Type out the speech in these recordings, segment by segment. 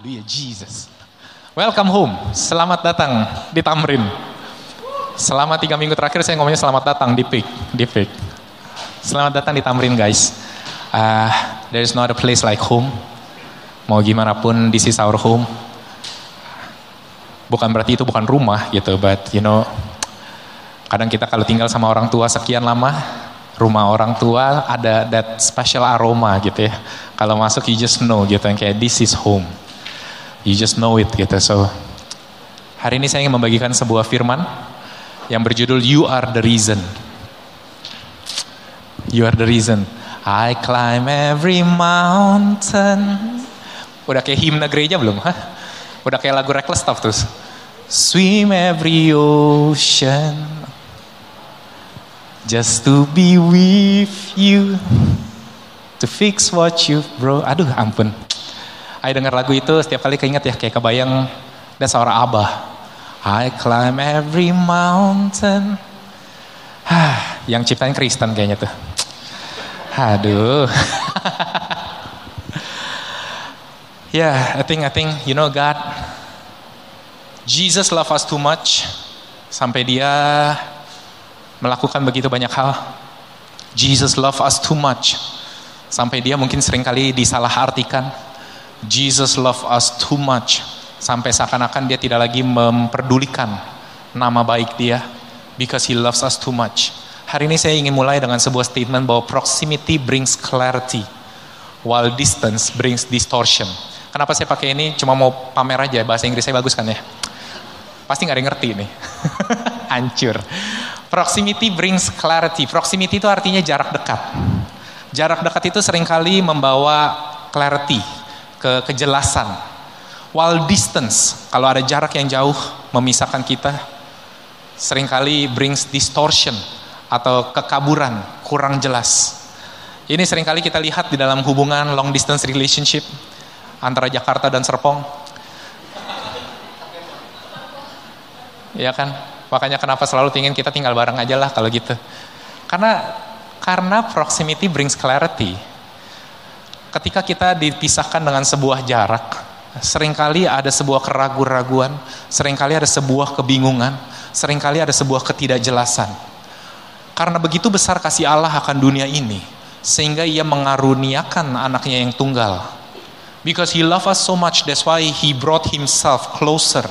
Haleluya Jesus. Welcome home. Selamat datang di Tamrin. Selama tiga minggu terakhir saya ngomongnya selamat datang di Pik. Di Pik. Selamat datang di Tamrin guys. Uh, there is not a place like home. Mau gimana pun this is our home. Bukan berarti itu bukan rumah gitu, but you know, kadang kita kalau tinggal sama orang tua sekian lama, rumah orang tua ada that special aroma gitu ya. Kalau masuk you just know gitu, yang kayak this is home. You just know it gitu. So hari ini saya ingin membagikan sebuah firman yang berjudul You Are the Reason. You are the reason. I climb every mountain. Udah kayak himne gereja belum? Hah? Udah kayak lagu Reckless Stuff terus. Swim every ocean. Just to be with you. To fix what you bro. Aduh ampun. Ayo denger lagu itu setiap kali keinget ya kayak kebayang dan seorang abah. I climb every mountain. Hah, yang ciptain Kristen kayaknya tuh. Aduh. yeah, I think I think you know God Jesus love us too much sampai dia melakukan begitu banyak hal. Jesus love us too much sampai dia mungkin sering kali disalahartikan. Jesus love us too much sampai seakan-akan dia tidak lagi memperdulikan nama baik dia because he loves us too much. Hari ini saya ingin mulai dengan sebuah statement bahwa proximity brings clarity while distance brings distortion. Kenapa saya pakai ini? Cuma mau pamer aja, bahasa Inggris saya bagus kan ya? Pasti nggak ada yang ngerti nih. Hancur. Proximity brings clarity. Proximity itu artinya jarak dekat. Jarak dekat itu sering kali membawa clarity, ke kejelasan. While distance, kalau ada jarak yang jauh memisahkan kita, sering kali brings distortion atau kekaburan, kurang jelas. Ini sering kali kita lihat di dalam hubungan long distance relationship antara Jakarta dan Serpong. Ya kan? Makanya kenapa selalu ingin kita tinggal bareng aja lah kalau gitu. Karena karena proximity brings clarity. Ketika kita dipisahkan dengan sebuah jarak, sering kali ada sebuah keraguan-raguan, sering kali ada sebuah kebingungan, sering kali ada sebuah ketidakjelasan. Karena begitu besar kasih Allah akan dunia ini, sehingga ia mengaruniakan anaknya yang tunggal. Because he love us so much, that's why he brought himself closer.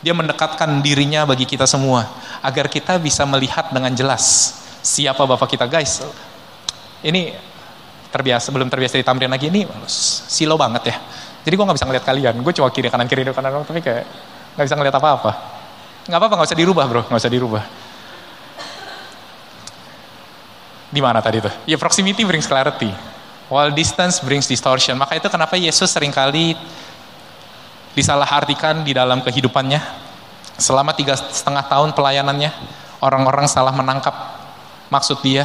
Dia mendekatkan dirinya bagi kita semua, agar kita bisa melihat dengan jelas siapa Bapak kita guys. Ini terbiasa, belum terbiasa di tamrin lagi, ini silo banget ya. Jadi gue gak bisa ngeliat kalian, gue cuma kiri kanan kiri kanan, tapi kayak gak bisa ngeliat apa-apa. Gak apa-apa, gak usah dirubah bro, gak usah dirubah. Di mana tadi tuh? Ya proximity brings clarity. While distance brings distortion. Maka itu kenapa Yesus sering kali disalahartikan di dalam kehidupannya. Selama tiga setengah tahun pelayanannya, orang-orang salah menangkap maksud dia.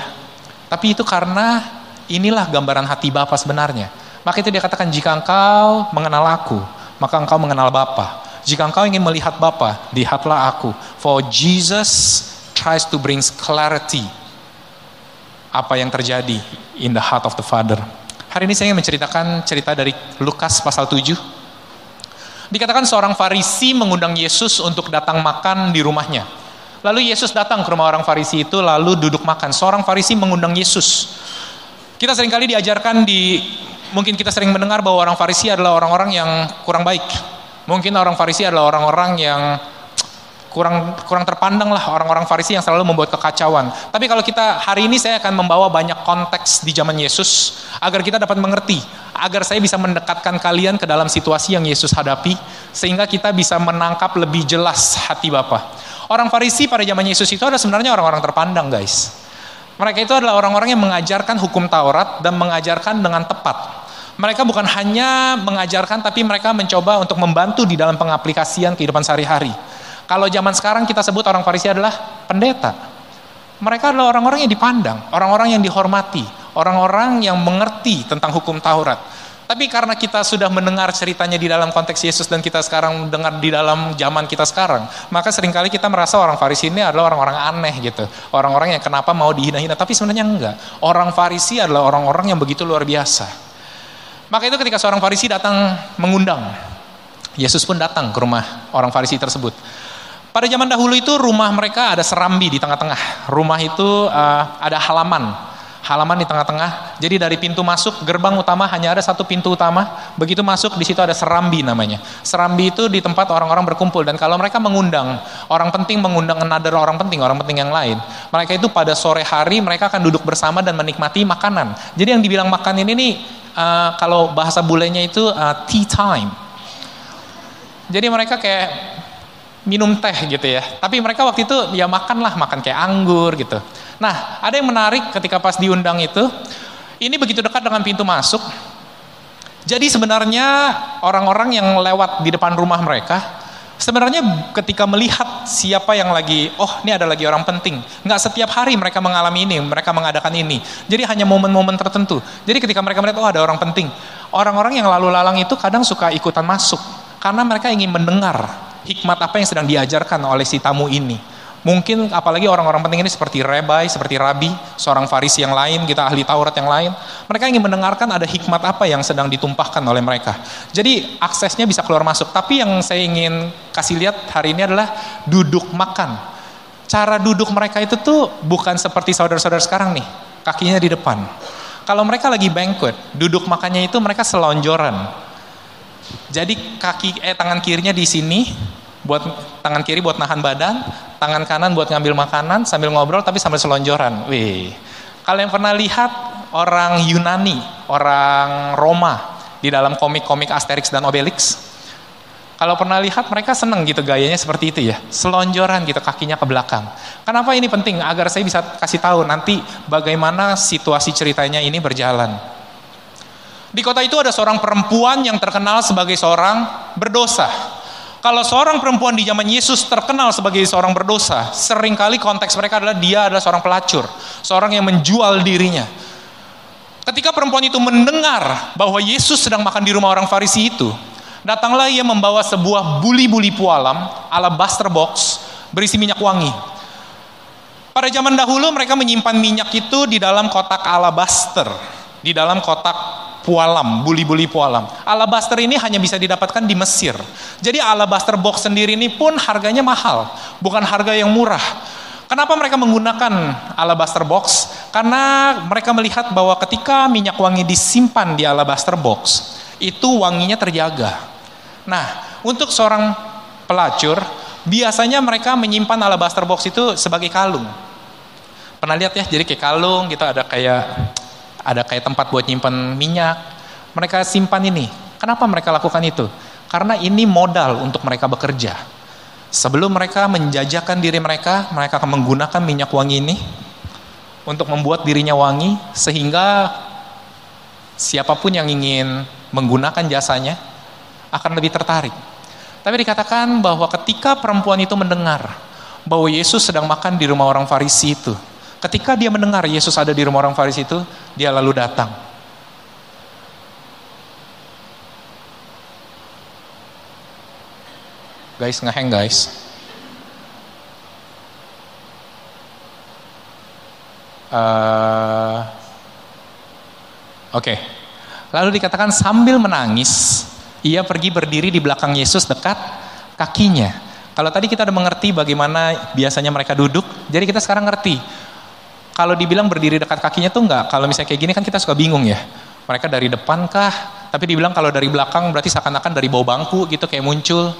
Tapi itu karena inilah gambaran hati Bapa sebenarnya. Maka itu dia katakan, jika engkau mengenal aku, maka engkau mengenal Bapa. Jika engkau ingin melihat Bapa, lihatlah aku. For Jesus tries to bring clarity apa yang terjadi in the heart of the Father. Hari ini saya ingin menceritakan cerita dari Lukas pasal 7. Dikatakan seorang Farisi mengundang Yesus untuk datang makan di rumahnya. Lalu Yesus datang ke rumah orang Farisi itu lalu duduk makan. Seorang Farisi mengundang Yesus. Kita sering kali diajarkan di mungkin kita sering mendengar bahwa orang Farisi adalah orang-orang yang kurang baik. Mungkin orang Farisi adalah orang-orang yang kurang kurang terpandang lah orang-orang Farisi yang selalu membuat kekacauan. Tapi kalau kita hari ini saya akan membawa banyak konteks di zaman Yesus agar kita dapat mengerti, agar saya bisa mendekatkan kalian ke dalam situasi yang Yesus hadapi sehingga kita bisa menangkap lebih jelas hati Bapa. Orang Farisi pada zaman Yesus itu adalah sebenarnya orang-orang terpandang, guys. Mereka itu adalah orang-orang yang mengajarkan hukum Taurat dan mengajarkan dengan tepat. Mereka bukan hanya mengajarkan, tapi mereka mencoba untuk membantu di dalam pengaplikasian kehidupan sehari-hari. Kalau zaman sekarang kita sebut orang Farisi adalah pendeta. Mereka adalah orang-orang yang dipandang, orang-orang yang dihormati, orang-orang yang mengerti tentang hukum Taurat. Tapi karena kita sudah mendengar ceritanya di dalam konteks Yesus dan kita sekarang mendengar di dalam zaman kita sekarang, maka sering kali kita merasa orang Farisi ini adalah orang-orang aneh gitu. Orang-orang yang kenapa mau dihina-hina, tapi sebenarnya enggak. Orang Farisi adalah orang-orang yang begitu luar biasa. Maka itu ketika seorang Farisi datang mengundang, Yesus pun datang ke rumah orang Farisi tersebut. Pada zaman dahulu itu rumah mereka ada serambi di tengah-tengah. Rumah itu uh, ada halaman halaman di tengah-tengah. Jadi dari pintu masuk gerbang utama hanya ada satu pintu utama. Begitu masuk di situ ada serambi namanya. Serambi itu di tempat orang-orang berkumpul dan kalau mereka mengundang orang penting mengundang another orang penting, orang penting yang lain. Mereka itu pada sore hari mereka akan duduk bersama dan menikmati makanan. Jadi yang dibilang makan ini nih uh, kalau bahasa bulenya itu uh, tea time. Jadi mereka kayak minum teh gitu ya. Tapi mereka waktu itu ya makanlah, makan kayak anggur gitu. Nah, ada yang menarik ketika pas diundang itu, ini begitu dekat dengan pintu masuk. Jadi sebenarnya orang-orang yang lewat di depan rumah mereka, sebenarnya ketika melihat siapa yang lagi, oh ini ada lagi orang penting. Nggak setiap hari mereka mengalami ini, mereka mengadakan ini. Jadi hanya momen-momen tertentu. Jadi ketika mereka melihat, oh ada orang penting. Orang-orang yang lalu lalang itu kadang suka ikutan masuk. Karena mereka ingin mendengar hikmat apa yang sedang diajarkan oleh si tamu ini. Mungkin apalagi orang-orang penting ini seperti rebai, seperti rabi, seorang farisi yang lain, kita ahli Taurat yang lain. Mereka ingin mendengarkan ada hikmat apa yang sedang ditumpahkan oleh mereka. Jadi aksesnya bisa keluar masuk. Tapi yang saya ingin kasih lihat hari ini adalah duduk makan. Cara duduk mereka itu tuh bukan seperti saudara-saudara sekarang nih, kakinya di depan. Kalau mereka lagi banquet, duduk makannya itu mereka selonjoran. Jadi kaki eh tangan kirinya di sini, buat tangan kiri buat nahan badan, tangan kanan buat ngambil makanan sambil ngobrol tapi sambil selonjoran. Wih. Kalian pernah lihat orang Yunani, orang Roma di dalam komik-komik Asterix dan Obelix? Kalau pernah lihat mereka seneng gitu gayanya seperti itu ya, selonjoran gitu kakinya ke belakang. Kenapa ini penting? Agar saya bisa kasih tahu nanti bagaimana situasi ceritanya ini berjalan. Di kota itu ada seorang perempuan yang terkenal sebagai seorang berdosa. Kalau seorang perempuan di zaman Yesus terkenal sebagai seorang berdosa, sering kali konteks mereka adalah dia adalah seorang pelacur, seorang yang menjual dirinya. Ketika perempuan itu mendengar bahwa Yesus sedang makan di rumah orang Farisi itu, datanglah ia membawa sebuah buli-buli pualam alabaster box berisi minyak wangi. Pada zaman dahulu mereka menyimpan minyak itu di dalam kotak alabaster, di dalam kotak pualam, buli-buli pualam. Alabaster ini hanya bisa didapatkan di Mesir. Jadi alabaster box sendiri ini pun harganya mahal, bukan harga yang murah. Kenapa mereka menggunakan alabaster box? Karena mereka melihat bahwa ketika minyak wangi disimpan di alabaster box, itu wanginya terjaga. Nah, untuk seorang pelacur, biasanya mereka menyimpan alabaster box itu sebagai kalung. Pernah lihat ya, jadi kayak kalung gitu ada kayak ada kayak tempat buat nyimpan minyak. Mereka simpan ini. Kenapa mereka lakukan itu? Karena ini modal untuk mereka bekerja. Sebelum mereka menjajakan diri mereka, mereka akan menggunakan minyak wangi ini untuk membuat dirinya wangi sehingga siapa pun yang ingin menggunakan jasanya akan lebih tertarik. Tapi dikatakan bahwa ketika perempuan itu mendengar bahwa Yesus sedang makan di rumah orang Farisi itu, Ketika dia mendengar Yesus ada di rumah orang Farisi itu, dia lalu datang. Guys, ngeheng guys. Uh, Oke. Okay. Lalu dikatakan sambil menangis, ia pergi berdiri di belakang Yesus dekat kakinya. Kalau tadi kita udah mengerti bagaimana biasanya mereka duduk, jadi kita sekarang ngerti kalau dibilang berdiri dekat kakinya tuh enggak. Kalau misalnya kayak gini kan kita suka bingung ya. Mereka dari depan kah? Tapi dibilang kalau dari belakang berarti seakan-akan dari bawah bangku gitu kayak muncul.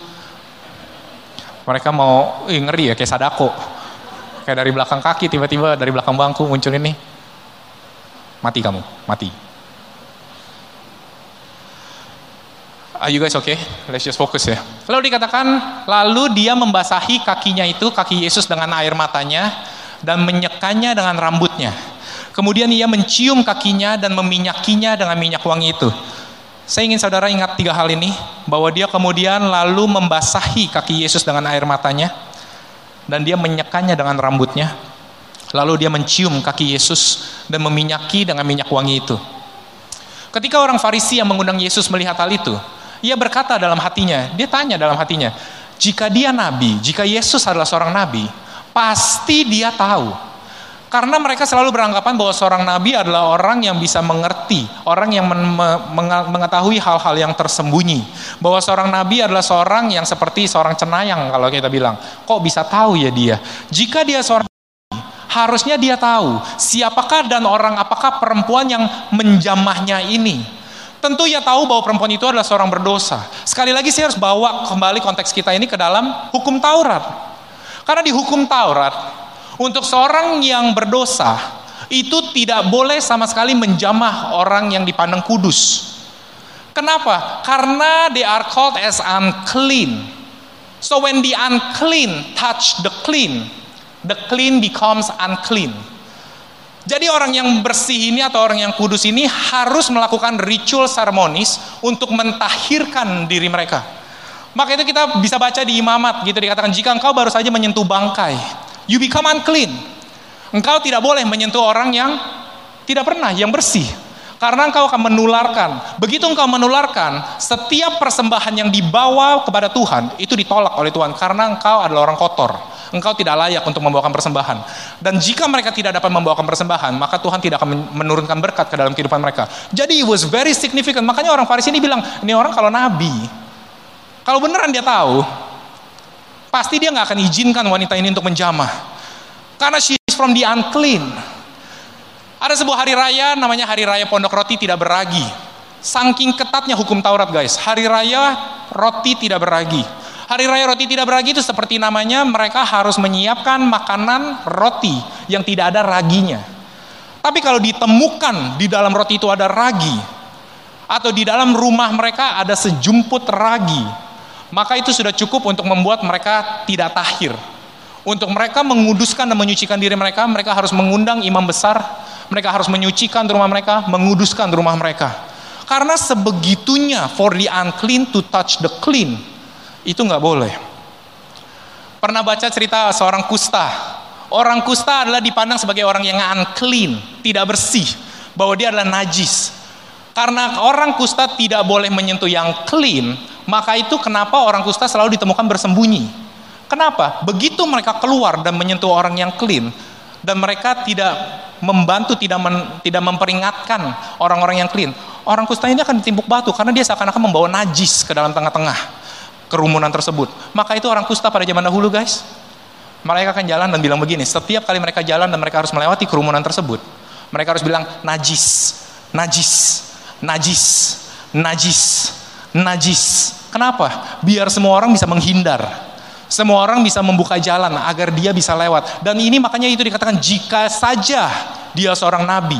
Mereka mau ih, ngeri ya kayak sadako. Kayak dari belakang kaki tiba-tiba dari belakang bangku muncul ini. Mati kamu, mati. Are you guys okay? Let's just focus ya. Lalu dikatakan, lalu dia membasahi kakinya itu, kaki Yesus dengan air matanya, dan menyekannya dengan rambutnya. Kemudian ia mencium kakinya dan meminyakinya dengan minyak wangi itu. Saya ingin saudara ingat tiga hal ini, bahwa dia kemudian lalu membasahi kaki Yesus dengan air matanya, dan dia menyekanya dengan rambutnya, lalu dia mencium kaki Yesus dan meminyaki dengan minyak wangi itu. Ketika orang Farisi yang mengundang Yesus melihat hal itu, ia berkata dalam hatinya, dia tanya dalam hatinya, jika dia nabi, jika Yesus adalah seorang nabi, pasti dia tahu karena mereka selalu beranggapan bahwa seorang nabi adalah orang yang bisa mengerti, orang yang men mengetahui hal-hal yang tersembunyi. Bahwa seorang nabi adalah seorang yang seperti seorang cenayang kalau kita bilang. Kok bisa tahu ya dia? Jika dia seorang nabi, harusnya dia tahu siapakah dan orang apakah perempuan yang menjamahnya ini. Tentu ia tahu bahwa perempuan itu adalah seorang berdosa. Sekali lagi saya harus bawa kembali konteks kita ini ke dalam hukum Taurat. Karena di hukum Taurat, untuk seorang yang berdosa, itu tidak boleh sama sekali menjamah orang yang dipandang kudus. Kenapa? Karena they are called as unclean. So when the unclean touch the clean, the clean becomes unclean. Jadi orang yang bersih ini atau orang yang kudus ini harus melakukan ritual seremonis untuk mentahirkan diri mereka. Maka itu kita bisa baca di imamat gitu dikatakan jika engkau baru saja menyentuh bangkai, you become unclean. Engkau tidak boleh menyentuh orang yang tidak pernah, yang bersih. Karena engkau akan menularkan. Begitu engkau menularkan, setiap persembahan yang dibawa kepada Tuhan, itu ditolak oleh Tuhan. Karena engkau adalah orang kotor. Engkau tidak layak untuk membawakan persembahan. Dan jika mereka tidak dapat membawakan persembahan, maka Tuhan tidak akan menurunkan berkat ke dalam kehidupan mereka. Jadi it was very significant. Makanya orang Farisi ini bilang, ini orang kalau nabi, kalau beneran dia tahu, pasti dia nggak akan izinkan wanita ini untuk menjamah. Karena she is from the unclean. Ada sebuah hari raya namanya hari raya pondok roti tidak beragi. Saking ketatnya hukum Taurat guys. Hari raya roti tidak beragi. Hari raya roti tidak beragi itu seperti namanya mereka harus menyiapkan makanan roti yang tidak ada raginya. Tapi kalau ditemukan di dalam roti itu ada ragi atau di dalam rumah mereka ada sejumput ragi, maka itu sudah cukup untuk membuat mereka tidak tahir. Untuk mereka menguduskan dan menyucikan diri mereka, mereka harus mengundang imam besar, mereka harus menyucikan rumah mereka, menguduskan rumah mereka. Karena sebegitunya for the unclean to touch the clean, itu nggak boleh. Pernah baca cerita seorang kusta. Orang kusta adalah dipandang sebagai orang yang unclean, tidak bersih, bahwa dia adalah najis. Karena orang kusta tidak boleh menyentuh yang clean, maka itu kenapa orang kusta selalu ditemukan bersembunyi. Kenapa? Begitu mereka keluar dan menyentuh orang yang clean dan mereka tidak membantu, tidak men, tidak memperingatkan orang-orang yang clean, orang kusta ini akan ditimpuk batu karena dia seakan-akan membawa najis ke dalam tengah-tengah kerumunan tersebut. Maka itu orang kusta pada zaman dahulu, guys. Mereka akan jalan dan bilang begini, setiap kali mereka jalan dan mereka harus melewati kerumunan tersebut, mereka harus bilang najis, najis, najis, najis najis. Kenapa? Biar semua orang bisa menghindar. Semua orang bisa membuka jalan agar dia bisa lewat. Dan ini makanya itu dikatakan jika saja dia seorang nabi,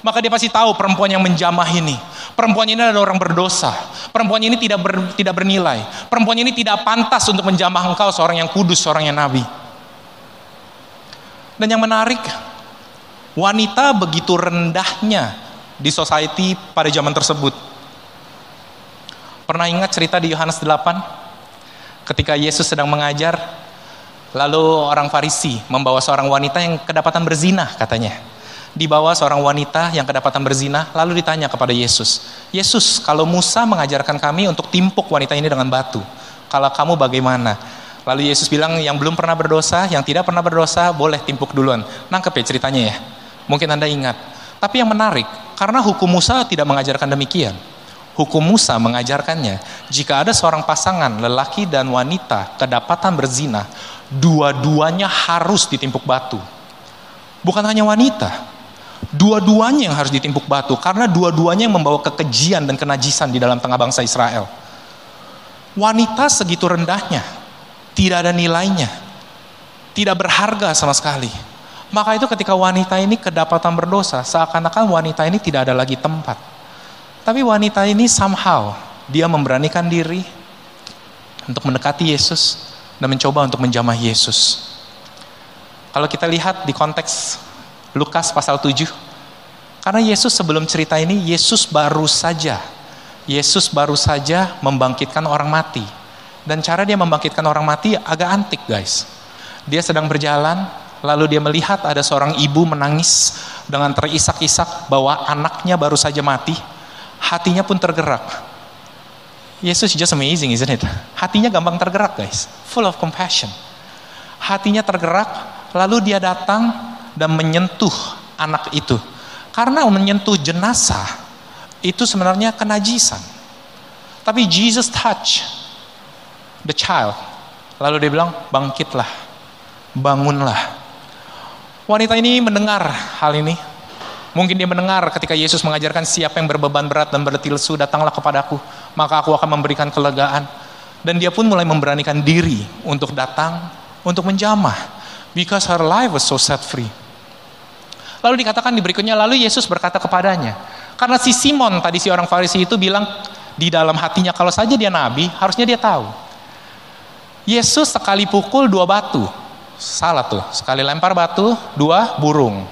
maka dia pasti tahu perempuan yang menjamah ini. Perempuan ini adalah orang berdosa. Perempuan ini tidak ber, tidak bernilai. Perempuan ini tidak pantas untuk menjamah engkau seorang yang kudus, seorang yang nabi. Dan yang menarik, wanita begitu rendahnya di society pada zaman tersebut Pernah ingat cerita di Yohanes 8? Ketika Yesus sedang mengajar, lalu orang Farisi membawa seorang wanita yang kedapatan berzina katanya. Dibawa seorang wanita yang kedapatan berzina, lalu ditanya kepada Yesus, Yesus, kalau Musa mengajarkan kami untuk timpuk wanita ini dengan batu, kalau kamu bagaimana? Lalu Yesus bilang, yang belum pernah berdosa, yang tidak pernah berdosa, boleh timpuk duluan. Nangkep ya ceritanya ya? Mungkin Anda ingat. Tapi yang menarik, karena hukum Musa tidak mengajarkan demikian. Hukum Musa mengajarkannya, jika ada seorang pasangan lelaki dan wanita kedapatan berzina, dua-duanya harus ditimpuk batu. Bukan hanya wanita, dua-duanya yang harus ditimpuk batu karena dua-duanya yang membawa kekejian dan kenajisan di dalam tengah bangsa Israel. Wanita segitu rendahnya, tidak ada nilainya, tidak berharga sama sekali. Maka itu ketika wanita ini kedapatan berdosa, seakan-akan wanita ini tidak ada lagi tempat tapi wanita ini somehow dia memberanikan diri untuk mendekati Yesus dan mencoba untuk menjamah Yesus. Kalau kita lihat di konteks Lukas pasal 7, karena Yesus sebelum cerita ini, Yesus baru saja Yesus baru saja membangkitkan orang mati. Dan cara dia membangkitkan orang mati agak antik guys. Dia sedang berjalan, lalu dia melihat ada seorang ibu menangis dengan terisak-isak bahwa anaknya baru saja mati. Hatinya pun tergerak. Yesus just amazing, isn't it? Hatinya gampang tergerak guys. Full of compassion. Hatinya tergerak, lalu dia datang dan menyentuh anak itu. Karena menyentuh jenazah itu sebenarnya kenajisan. Tapi Jesus touch the child. Lalu dia bilang, bangkitlah, bangunlah. Wanita ini mendengar hal ini. Mungkin dia mendengar ketika Yesus mengajarkan siapa yang berbeban berat dan berletih lesu, datanglah kepadaku, maka aku akan memberikan kelegaan. Dan dia pun mulai memberanikan diri untuk datang, untuk menjamah. Because her life was so set free. Lalu dikatakan di berikutnya, lalu Yesus berkata kepadanya, karena si Simon tadi si orang Farisi itu bilang di dalam hatinya kalau saja dia nabi, harusnya dia tahu. Yesus sekali pukul dua batu. Salah tuh, sekali lempar batu, dua burung.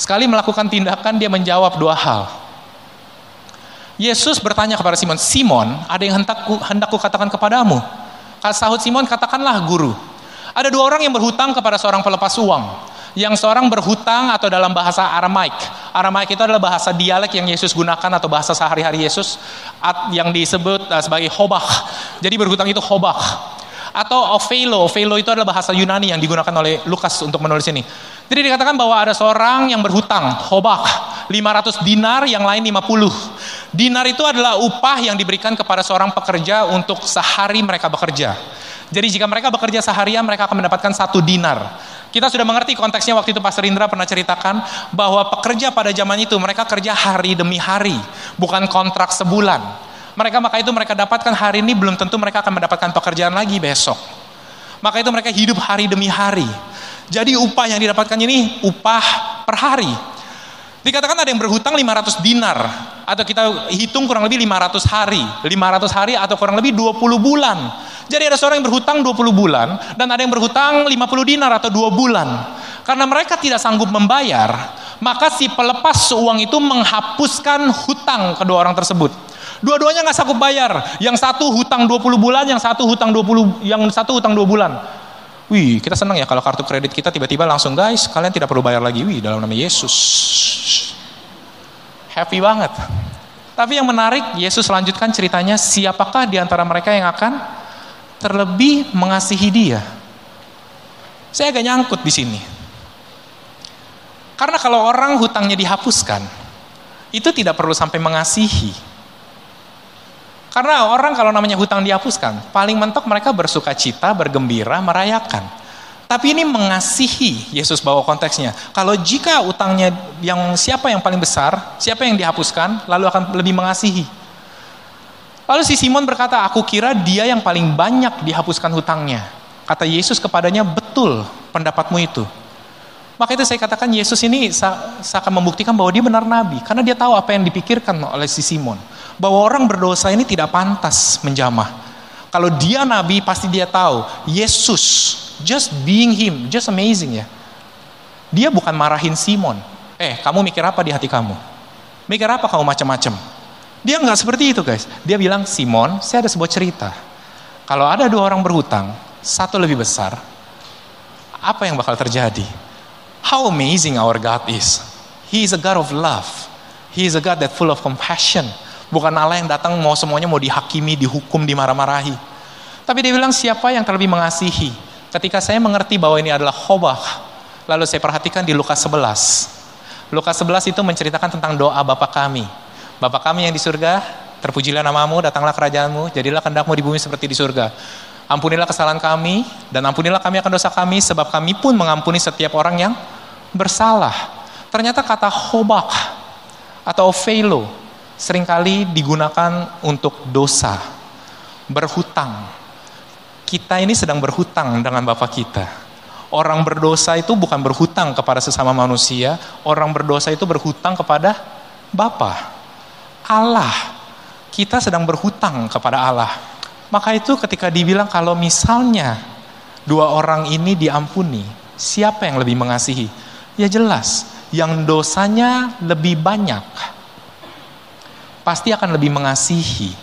Sekali melakukan tindakan dia menjawab dua hal. Yesus bertanya kepada Simon, Simon, ada yang hendak ku, hendak ku katakan kepadamu? Sahut Simon, katakanlah guru. Ada dua orang yang berhutang kepada seorang pelepas uang. Yang seorang berhutang atau dalam bahasa Aramaik. Aramaik itu adalah bahasa dialek yang Yesus gunakan atau bahasa sehari-hari Yesus yang disebut uh, sebagai hobak. Jadi berhutang itu hobak. Atau ofelo, ofelo itu adalah bahasa Yunani yang digunakan oleh Lukas untuk menulis ini. Jadi dikatakan bahwa ada seorang yang berhutang, hobak, 500 dinar, yang lain 50. Dinar itu adalah upah yang diberikan kepada seorang pekerja untuk sehari mereka bekerja. Jadi jika mereka bekerja seharian, mereka akan mendapatkan satu dinar. Kita sudah mengerti konteksnya waktu itu Pastor Indra pernah ceritakan bahwa pekerja pada zaman itu mereka kerja hari demi hari, bukan kontrak sebulan. Mereka maka itu mereka dapatkan hari ini belum tentu mereka akan mendapatkan pekerjaan lagi besok. Maka itu mereka hidup hari demi hari. Jadi upah yang didapatkan ini upah per hari. Dikatakan ada yang berhutang 500 dinar atau kita hitung kurang lebih 500 hari. 500 hari atau kurang lebih 20 bulan. Jadi ada seorang yang berhutang 20 bulan dan ada yang berhutang 50 dinar atau 2 bulan. Karena mereka tidak sanggup membayar, maka si pelepas uang itu menghapuskan hutang kedua orang tersebut. Dua-duanya nggak sanggup bayar. Yang satu hutang 20 bulan, yang satu hutang 20 yang satu hutang 2 bulan. Wih, kita senang ya kalau kartu kredit kita tiba-tiba langsung guys, kalian tidak perlu bayar lagi. Wih, dalam nama Yesus. Happy banget. Tapi yang menarik, Yesus lanjutkan ceritanya, siapakah di antara mereka yang akan terlebih mengasihi dia. Saya agak nyangkut di sini. Karena kalau orang hutangnya dihapuskan, itu tidak perlu sampai mengasihi. Karena orang kalau namanya hutang dihapuskan, paling mentok mereka bersuka cita, bergembira, merayakan. Tapi ini mengasihi, Yesus bawa konteksnya. Kalau jika utangnya yang siapa yang paling besar, siapa yang dihapuskan, lalu akan lebih mengasihi. Lalu si Simon berkata, aku kira dia yang paling banyak dihapuskan hutangnya. Kata Yesus kepadanya, betul pendapatmu itu. Maka itu saya katakan Yesus ini seakan membuktikan bahwa dia benar nabi. Karena dia tahu apa yang dipikirkan oleh si Simon. Bahwa orang berdosa ini tidak pantas menjamah. Kalau dia nabi pasti dia tahu. Yesus, just being him, just amazing ya. Dia bukan marahin Simon. Eh, kamu mikir apa di hati kamu? Mikir apa kamu macam-macam? Dia nggak seperti itu guys. Dia bilang, Simon, saya ada sebuah cerita. Kalau ada dua orang berhutang, satu lebih besar, apa yang bakal terjadi? How amazing our God is. He is a God of love. He is a God that full of compassion. Bukan Allah yang datang mau semuanya mau dihakimi, dihukum, dimarah-marahi. Tapi dia bilang siapa yang terlebih mengasihi. Ketika saya mengerti bahwa ini adalah khobah, lalu saya perhatikan di Lukas 11. Lukas 11 itu menceritakan tentang doa Bapa kami Bapak kami yang di surga, terpujilah namamu, datanglah kerajaanmu, jadilah kehendakmu di bumi seperti di surga. Ampunilah kesalahan kami, dan ampunilah kami akan dosa kami, sebab kami pun mengampuni setiap orang yang bersalah. Ternyata kata hobak atau velo sering kali digunakan untuk dosa, berhutang. Kita ini sedang berhutang dengan Bapak kita. Orang berdosa itu bukan berhutang kepada sesama manusia, orang berdosa itu berhutang kepada Bapa. Allah. Kita sedang berhutang kepada Allah. Maka itu ketika dibilang kalau misalnya dua orang ini diampuni, siapa yang lebih mengasihi? Ya jelas, yang dosanya lebih banyak. pasti akan lebih mengasihi.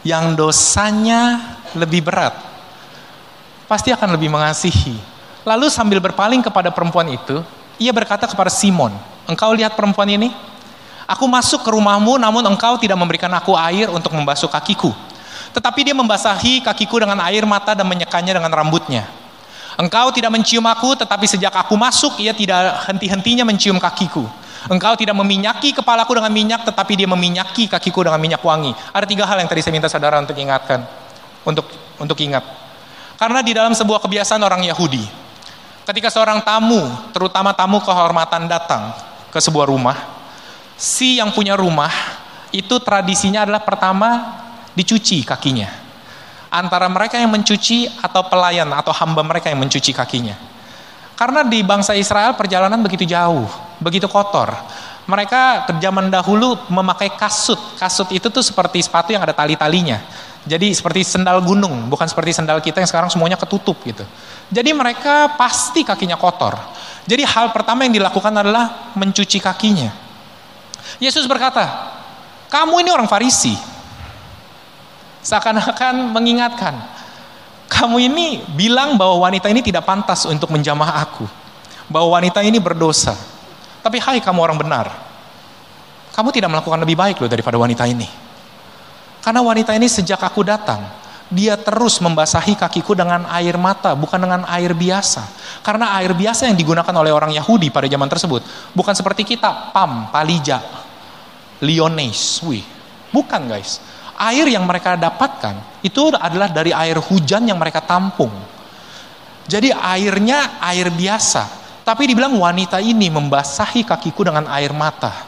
Yang dosanya lebih berat, pasti akan lebih mengasihi. Lalu sambil berpaling kepada perempuan itu, ia berkata kepada Simon, engkau lihat perempuan ini? Aku masuk ke rumahmu namun engkau tidak memberikan aku air untuk membasuh kakiku. Tetapi dia membasahi kakiku dengan air mata dan menyekanya dengan rambutnya. Engkau tidak mencium aku, tetapi sejak aku masuk, ia tidak henti-hentinya mencium kakiku. Engkau tidak meminyaki kepalaku dengan minyak, tetapi dia meminyaki kakiku dengan minyak wangi. Ada tiga hal yang tadi saya minta saudara untuk ingatkan, untuk untuk ingat. Karena di dalam sebuah kebiasaan orang Yahudi, ketika seorang tamu, terutama tamu kehormatan datang ke sebuah rumah, si yang punya rumah itu tradisinya adalah pertama dicuci kakinya. Antara mereka yang mencuci atau pelayan atau hamba mereka yang mencuci kakinya. Karena di bangsa Israel perjalanan begitu jauh, begitu kotor. Mereka ke zaman dahulu memakai kasut. Kasut itu tuh seperti sepatu yang ada tali-talinya. Jadi seperti sendal gunung, bukan seperti sendal kita yang sekarang semuanya ketutup gitu. Jadi mereka pasti kakinya kotor. Jadi hal pertama yang dilakukan adalah mencuci kakinya. Yesus berkata, kamu ini orang Farisi, Seakan-akan mengingatkan, kamu ini bilang bahwa wanita ini tidak pantas untuk menjamah aku. Bahwa wanita ini berdosa. Tapi hai kamu orang benar. Kamu tidak melakukan lebih baik loh daripada wanita ini. Karena wanita ini sejak aku datang, dia terus membasahi kakiku dengan air mata, bukan dengan air biasa. Karena air biasa yang digunakan oleh orang Yahudi pada zaman tersebut, bukan seperti kita, pam, palija, liones, wih. Bukan guys air yang mereka dapatkan itu adalah dari air hujan yang mereka tampung. Jadi airnya air biasa, tapi dibilang wanita ini membasahi kakiku dengan air mata.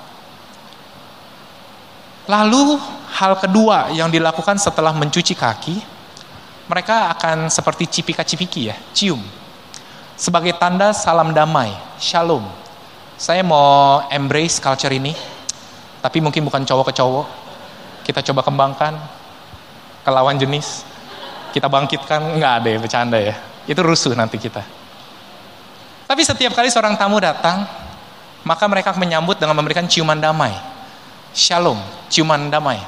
Lalu hal kedua yang dilakukan setelah mencuci kaki, mereka akan seperti cipika-cipiki ya, cium. Sebagai tanda salam damai, shalom. Saya mau embrace culture ini, tapi mungkin bukan cowok ke cowok, kita coba kembangkan ke lawan jenis, kita bangkitkan, nggak ada ya, bercanda ya. Itu rusuh nanti kita. Tapi setiap kali seorang tamu datang, maka mereka menyambut dengan memberikan ciuman damai. Shalom, ciuman damai.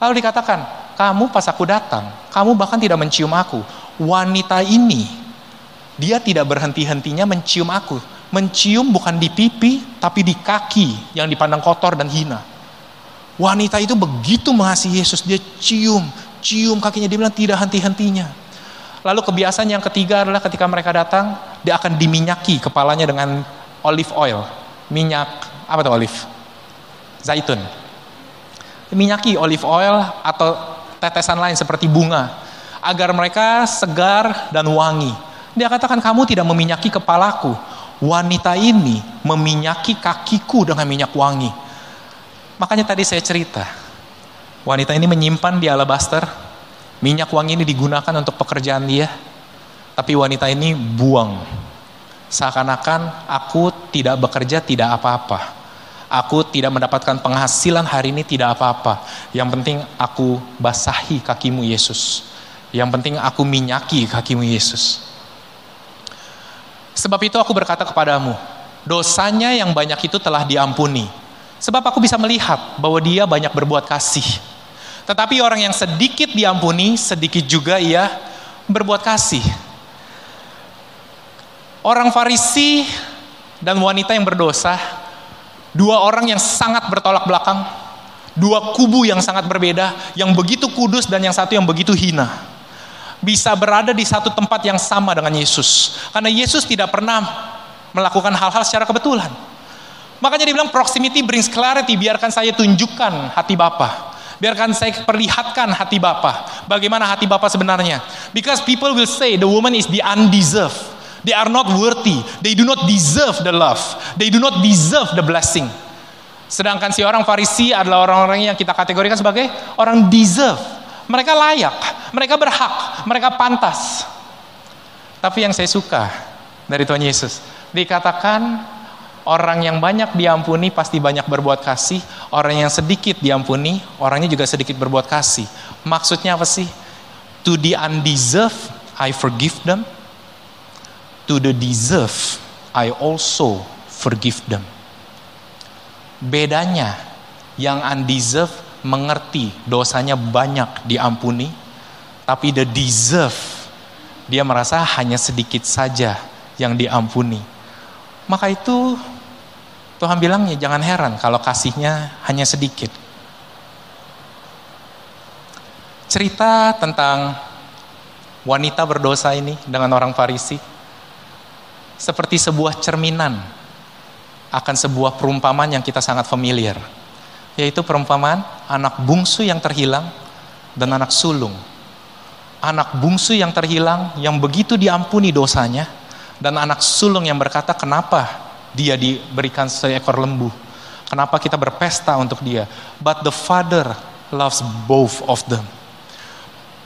Lalu dikatakan, kamu pas aku datang, kamu bahkan tidak mencium aku. Wanita ini, dia tidak berhenti-hentinya mencium aku. Mencium bukan di pipi, tapi di kaki yang dipandang kotor dan hina. Wanita itu begitu mengasihi Yesus, dia cium, cium kakinya, dia bilang tidak henti-hentinya. Lalu kebiasaan yang ketiga adalah ketika mereka datang, dia akan diminyaki kepalanya dengan olive oil. Minyak, apa tuh olive? Zaitun. Minyaki olive oil atau tetesan lain seperti bunga. Agar mereka segar dan wangi. Dia katakan, kamu tidak meminyaki kepalaku. Wanita ini meminyaki kakiku dengan minyak wangi Makanya tadi saya cerita, wanita ini menyimpan di alabaster, minyak wangi ini digunakan untuk pekerjaan dia, tapi wanita ini buang. Seakan-akan aku tidak bekerja, tidak apa-apa. Aku tidak mendapatkan penghasilan hari ini, tidak apa-apa. Yang penting aku basahi kakimu Yesus. Yang penting aku minyaki kakimu Yesus. Sebab itu aku berkata kepadamu, dosanya yang banyak itu telah diampuni Sebab aku bisa melihat bahwa dia banyak berbuat kasih. Tetapi orang yang sedikit diampuni, sedikit juga ia berbuat kasih. Orang Farisi dan wanita yang berdosa, dua orang yang sangat bertolak belakang, dua kubu yang sangat berbeda, yang begitu kudus dan yang satu yang begitu hina. Bisa berada di satu tempat yang sama dengan Yesus. Karena Yesus tidak pernah melakukan hal-hal secara kebetulan. Makanya dia bilang proximity brings clarity, biarkan saya tunjukkan hati Bapa. Biarkan saya perlihatkan hati Bapa. Bagaimana hati Bapa sebenarnya. Because people will say the woman is the undeserved. They are not worthy. They do not deserve the love. They do not deserve the blessing. Sedangkan si orang Farisi adalah orang-orang yang kita kategorikan sebagai orang deserve. Mereka layak, mereka berhak, mereka pantas. Tapi yang saya suka dari Tuhan Yesus, dikatakan Orang yang banyak diampuni pasti banyak berbuat kasih. Orang yang sedikit diampuni, orangnya juga sedikit berbuat kasih. Maksudnya apa sih? To the undeserved, I forgive them. To the deserve, I also forgive them. Bedanya, yang undeserved mengerti dosanya banyak diampuni, tapi the deserve, dia merasa hanya sedikit saja yang diampuni. Maka itu Tuhan bilang ya jangan heran kalau kasihnya hanya sedikit. Cerita tentang wanita berdosa ini dengan orang Farisi seperti sebuah cerminan akan sebuah perumpamaan yang kita sangat familiar yaitu perumpamaan anak bungsu yang terhilang dan anak sulung anak bungsu yang terhilang yang begitu diampuni dosanya dan anak sulung yang berkata kenapa dia diberikan seekor lembu kenapa kita berpesta untuk dia but the father loves both of them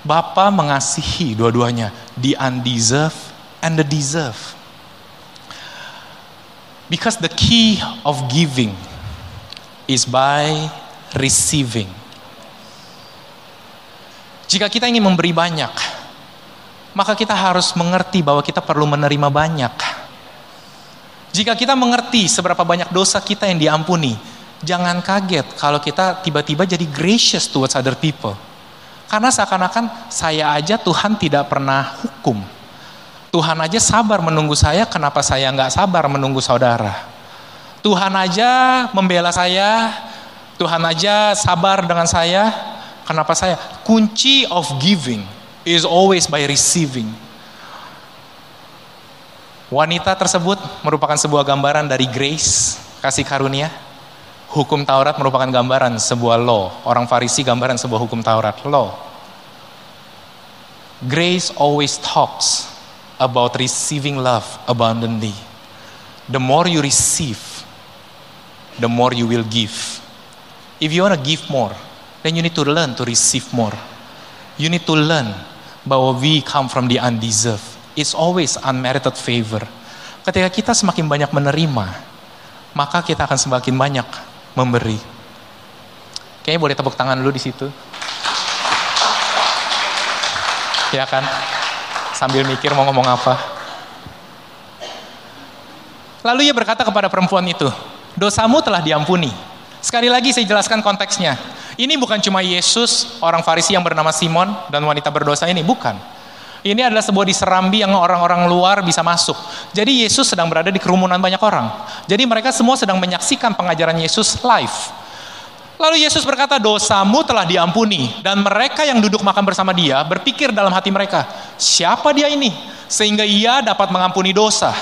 Bapa mengasihi dua-duanya, the undeserved and the deserved. Because the key of giving is by receiving. Jika kita ingin memberi banyak, maka kita harus mengerti bahwa kita perlu menerima banyak. Jika kita mengerti seberapa banyak dosa kita yang diampuni, jangan kaget kalau kita tiba-tiba jadi gracious towards other people. Karena seakan-akan saya aja Tuhan tidak pernah hukum. Tuhan aja sabar menunggu saya, kenapa saya nggak sabar menunggu saudara? Tuhan aja membela saya, Tuhan aja sabar dengan saya, kenapa saya? Kunci of giving is always by receiving. Wanita tersebut merupakan sebuah gambaran dari grace, kasih karunia. Hukum Taurat merupakan gambaran sebuah law. Orang Farisi gambaran sebuah hukum Taurat, law. Grace always talks about receiving love abundantly. The more you receive, the more you will give. If you want to give more, then you need to learn to receive more. You need to learn bahwa we come from the undeserved. It's always unmerited favor. Ketika kita semakin banyak menerima, maka kita akan semakin banyak memberi. Kayaknya boleh tepuk tangan dulu di situ. Ya kan? Sambil mikir mau ngomong apa. Lalu ia berkata kepada perempuan itu, dosamu telah diampuni. Sekali lagi saya jelaskan konteksnya. Ini bukan cuma Yesus, orang Farisi yang bernama Simon, dan wanita berdosa ini, bukan. Ini adalah sebuah diserambi yang orang-orang luar bisa masuk. Jadi Yesus sedang berada di kerumunan banyak orang. Jadi mereka semua sedang menyaksikan pengajaran Yesus live. Lalu Yesus berkata, dosamu telah diampuni. Dan mereka yang duduk makan bersama dia berpikir dalam hati mereka, siapa dia ini? Sehingga ia dapat mengampuni dosa.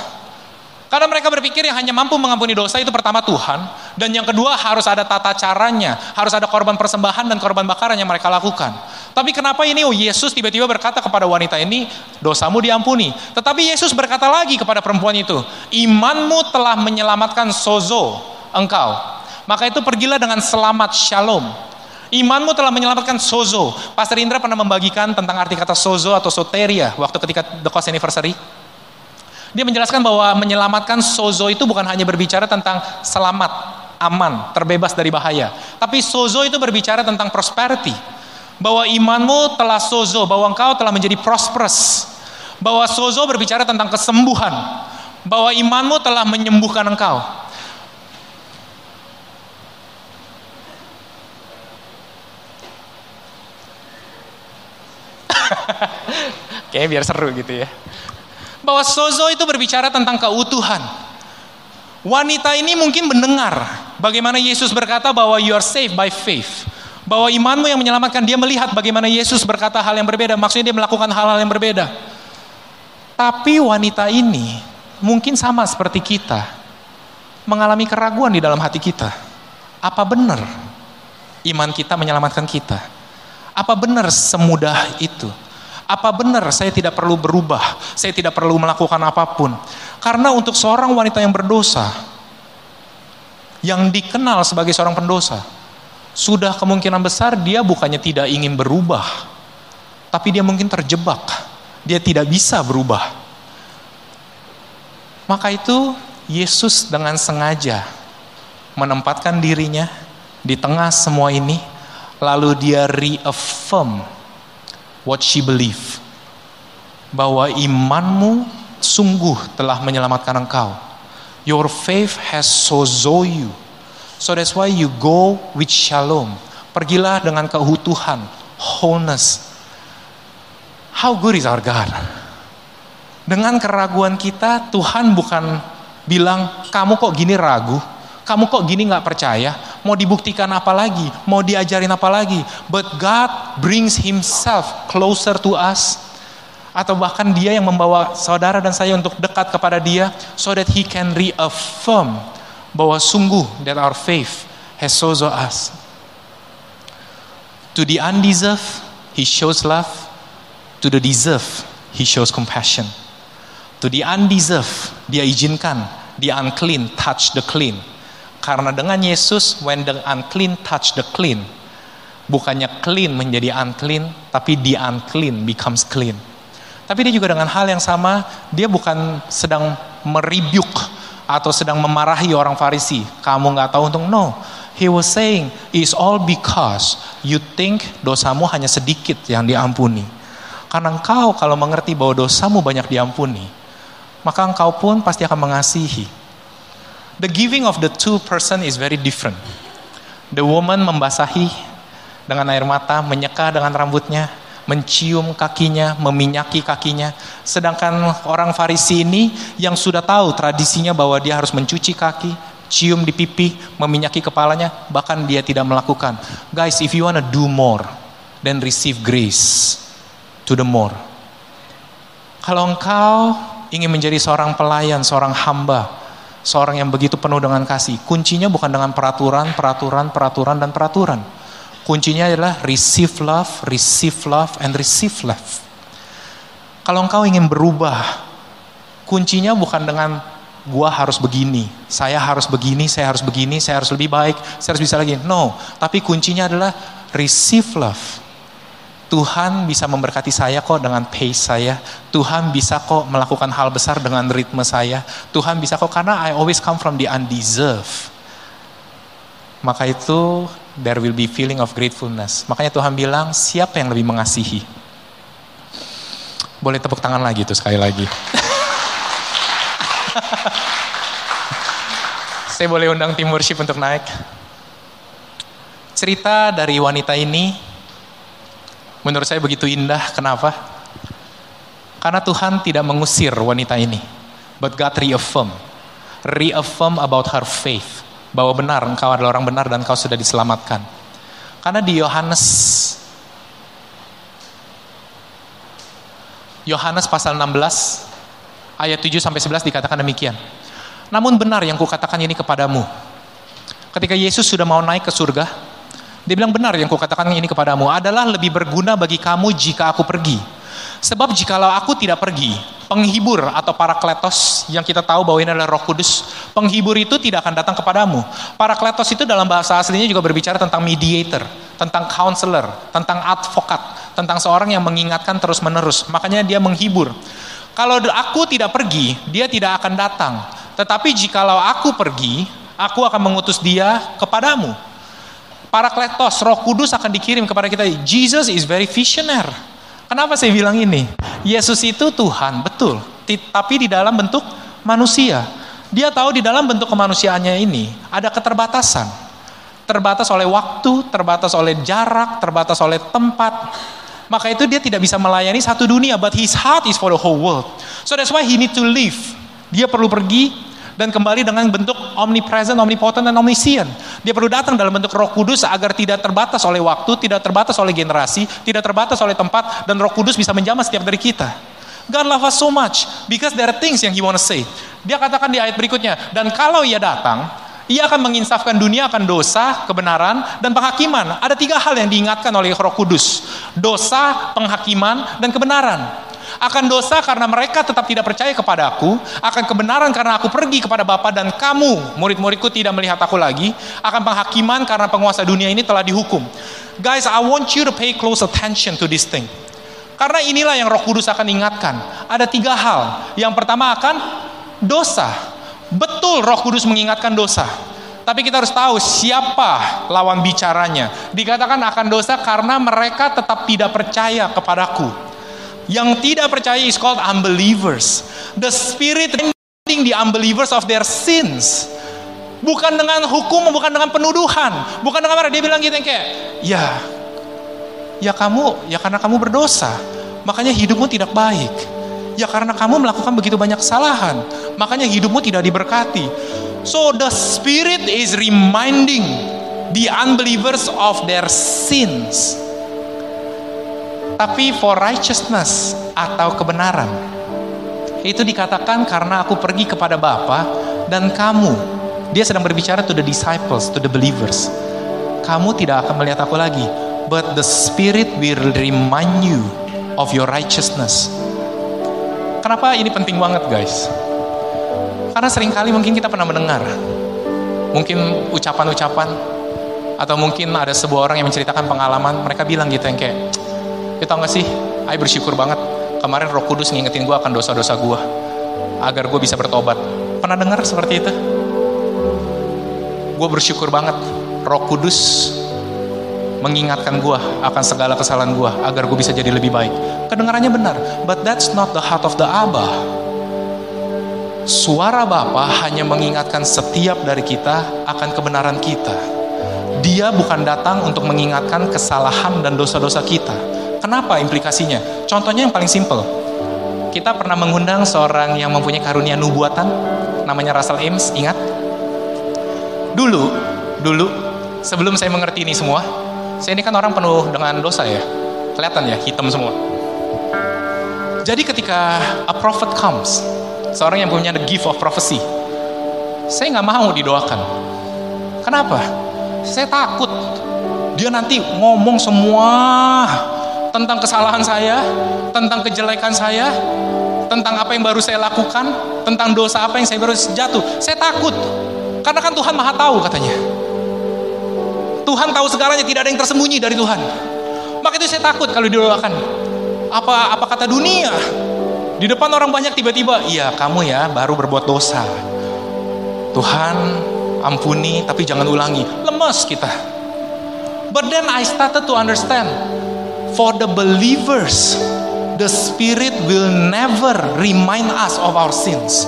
Karena mereka berpikir yang hanya mampu mengampuni dosa itu pertama Tuhan, dan yang kedua harus ada tata caranya, harus ada korban persembahan dan korban bakaran yang mereka lakukan. Tapi kenapa ini oh Yesus tiba-tiba berkata kepada wanita ini, dosamu diampuni. Tetapi Yesus berkata lagi kepada perempuan itu, imanmu telah menyelamatkan sozo engkau. Maka itu pergilah dengan selamat shalom. Imanmu telah menyelamatkan sozo. Pastor Indra pernah membagikan tentang arti kata sozo atau soteria waktu ketika the cost anniversary. Dia menjelaskan bahwa menyelamatkan sozo itu bukan hanya berbicara tentang selamat, aman, terbebas dari bahaya. Tapi sozo itu berbicara tentang prosperity. Bahwa imanmu telah sozo, bahwa engkau telah menjadi prosperous. Bahwa sozo berbicara tentang kesembuhan. Bahwa imanmu telah menyembuhkan engkau. Kayaknya biar seru gitu ya bahwa sozo itu berbicara tentang keutuhan. Wanita ini mungkin mendengar bagaimana Yesus berkata bahwa you are saved by faith. Bahwa imanmu yang menyelamatkan dia melihat bagaimana Yesus berkata hal yang berbeda. Maksudnya dia melakukan hal-hal yang berbeda. Tapi wanita ini mungkin sama seperti kita. Mengalami keraguan di dalam hati kita. Apa benar iman kita menyelamatkan kita? Apa benar semudah itu? Apa benar saya tidak perlu berubah? Saya tidak perlu melakukan apa pun. Karena untuk seorang wanita yang berdosa, yang dikenal sebagai seorang pendosa, sudah kemungkinan besar dia bukannya tidak ingin berubah, tapi dia mungkin terjebak. Dia tidak bisa berubah. Maka itu Yesus dengan sengaja menempatkan dirinya di tengah semua ini, lalu dia reaffirm what she believe. Bahwa imanmu sungguh telah menyelamatkan engkau. Your faith has sozo you. So that's why you go with shalom. Pergilah dengan keutuhan, wholeness. How good is our God? Dengan keraguan kita, Tuhan bukan bilang, kamu kok gini ragu, kamu kok gini nggak percaya, mau dibuktikan apa lagi, mau diajarin apa lagi. But God brings Himself closer to us. Atau bahkan dia yang membawa saudara dan saya untuk dekat kepada dia, so that He can reaffirm bahwa sungguh that our faith has sozo us. To the undeserved, he shows love. To the deserved, he shows compassion. To the undeserved, dia izinkan the unclean touch the clean. Karena dengan Yesus, when the unclean touch the clean, bukannya clean menjadi unclean, tapi the unclean becomes clean. Tapi dia juga dengan hal yang sama, dia bukan sedang meribyuk atau sedang memarahi orang Farisi. Kamu nggak tahu untung no. He was saying, it's all because you think dosamu hanya sedikit yang diampuni. Karena engkau kalau mengerti bahwa dosamu banyak diampuni, maka engkau pun pasti akan mengasihi. The giving of the two person is very different. The woman membasahi dengan air mata, menyeka dengan rambutnya, mencium kakinya, meminyaki kakinya. Sedangkan orang Farisi ini yang sudah tahu tradisinya bahwa dia harus mencuci kaki, cium di pipi, meminyaki kepalanya, bahkan dia tidak melakukan. Guys, if you wanna do more, then receive grace to the more. Kalau engkau ingin menjadi seorang pelayan, seorang hamba, seorang yang begitu penuh dengan kasih, kuncinya bukan dengan peraturan, peraturan, peraturan, dan peraturan. Kuncinya adalah receive love, receive love, and receive love. Kalau engkau ingin berubah, kuncinya bukan dengan gua harus begini, saya harus begini, saya harus begini, saya harus lebih baik, saya harus bisa lagi. No, tapi kuncinya adalah receive love. Tuhan bisa memberkati saya kok dengan pace saya. Tuhan bisa kok melakukan hal besar dengan ritme saya. Tuhan bisa kok karena I always come from the undeserved. Maka itu there will be feeling of gratefulness. Makanya Tuhan bilang, siapa yang lebih mengasihi? Boleh tepuk tangan lagi tuh sekali lagi. Saya boleh undang tim worship untuk naik. Cerita dari wanita ini menurut saya begitu indah. Kenapa? Karena Tuhan tidak mengusir wanita ini. But God reaffirm. Reaffirm about her faith. Bahwa benar engkau adalah orang benar dan engkau sudah diselamatkan. Karena di Yohanes Yohanes pasal 16 ayat 7 sampai 11 dikatakan demikian. Namun benar yang kukatakan ini kepadamu. Ketika Yesus sudah mau naik ke surga, dia bilang benar yang kukatakan ini kepadamu adalah lebih berguna bagi kamu jika aku pergi. Sebab jikalau aku tidak pergi, penghibur atau parakletos yang kita tahu bahwa ini adalah roh kudus, penghibur itu tidak akan datang kepadamu. Parakletos itu dalam bahasa aslinya juga berbicara tentang mediator, tentang counselor, tentang advokat, tentang seorang yang mengingatkan terus menerus. Makanya dia menghibur. Kalau aku tidak pergi, dia tidak akan datang. Tetapi jikalau aku pergi, aku akan mengutus dia kepadamu. Parakletos, roh kudus akan dikirim kepada kita. Jesus is very visionary. Kenapa saya bilang ini? Yesus itu Tuhan, betul. Tapi di dalam bentuk manusia. Dia tahu di dalam bentuk kemanusiaannya ini ada keterbatasan. Terbatas oleh waktu, terbatas oleh jarak, terbatas oleh tempat. Maka itu dia tidak bisa melayani satu dunia, but his heart is for the whole world. So that's why he need to leave. Dia perlu pergi dan kembali dengan bentuk omnipresent, omnipotent, dan omniscient. Dia perlu datang dalam bentuk roh kudus agar tidak terbatas oleh waktu, tidak terbatas oleh generasi, tidak terbatas oleh tempat, dan roh kudus bisa menjamah setiap dari kita. God love us so much because there are things yang he wanna say. Dia katakan di ayat berikutnya, dan kalau ia datang, ia akan menginsafkan dunia akan dosa, kebenaran, dan penghakiman. Ada tiga hal yang diingatkan oleh roh kudus. Dosa, penghakiman, dan kebenaran. Akan dosa karena mereka tetap tidak percaya kepada aku. Akan kebenaran karena aku pergi kepada Bapa dan kamu, murid-muridku tidak melihat aku lagi. Akan penghakiman karena penguasa dunia ini telah dihukum. Guys, I want you to pay close attention to this thing. Karena inilah yang roh kudus akan ingatkan. Ada tiga hal. Yang pertama akan dosa. Betul roh kudus mengingatkan dosa. Tapi kita harus tahu siapa lawan bicaranya. Dikatakan akan dosa karena mereka tetap tidak percaya kepadaku. Yang tidak percaya is called unbelievers. The spirit ending the unbelievers of their sins. Bukan dengan hukum, bukan dengan penuduhan, bukan dengan marah. Dia bilang gitu yang kayak, ya, ya kamu, ya karena kamu berdosa, makanya hidupmu tidak baik. Ya karena kamu melakukan begitu banyak kesalahan, makanya hidupmu tidak diberkati. So the Spirit is reminding the unbelievers of their sins. Tapi for righteousness atau kebenaran, itu dikatakan karena aku pergi kepada Bapa dan kamu. Dia sedang berbicara to the disciples, to the believers. Kamu tidak akan melihat aku lagi, but the Spirit will remind you of your righteousness. Kenapa ini penting banget guys? Karena sering kali mungkin kita pernah mendengar, mungkin ucapan-ucapan, atau mungkin ada sebuah orang yang menceritakan pengalaman, mereka bilang gitu yang kayak, kita nggak sih, Ayo bersyukur banget, kemarin roh kudus ngingetin gue akan dosa-dosa gue, agar gue bisa bertobat. Pernah dengar seperti itu? Gue bersyukur banget, roh kudus mengingatkan gue akan segala kesalahan gue agar gue bisa jadi lebih baik. Kedengarannya benar, but that's not the heart of the Abba. Suara Bapa hanya mengingatkan setiap dari kita akan kebenaran kita. Dia bukan datang untuk mengingatkan kesalahan dan dosa-dosa kita. Kenapa implikasinya? Contohnya yang paling simple. Kita pernah mengundang seorang yang mempunyai karunia nubuatan, namanya Russell Ames, ingat? Dulu, dulu, sebelum saya mengerti ini semua, saya ini kan orang penuh dengan dosa ya. Kelihatan ya, hitam semua. Jadi ketika a prophet comes, seorang yang punya the gift of prophecy, saya nggak mau didoakan. Kenapa? Saya takut dia nanti ngomong semua tentang kesalahan saya, tentang kejelekan saya, tentang apa yang baru saya lakukan, tentang dosa apa yang saya baru jatuh. Saya takut. Karena kan Tuhan Maha tahu katanya. Tuhan tahu segalanya, tidak ada yang tersembunyi dari Tuhan. Maka itu saya takut kalau didoakan. Apa apa kata dunia? Di depan orang banyak tiba-tiba, iya kamu ya baru berbuat dosa. Tuhan ampuni tapi jangan ulangi. Lemes kita. But then I started to understand for the believers the spirit will never remind us of our sins.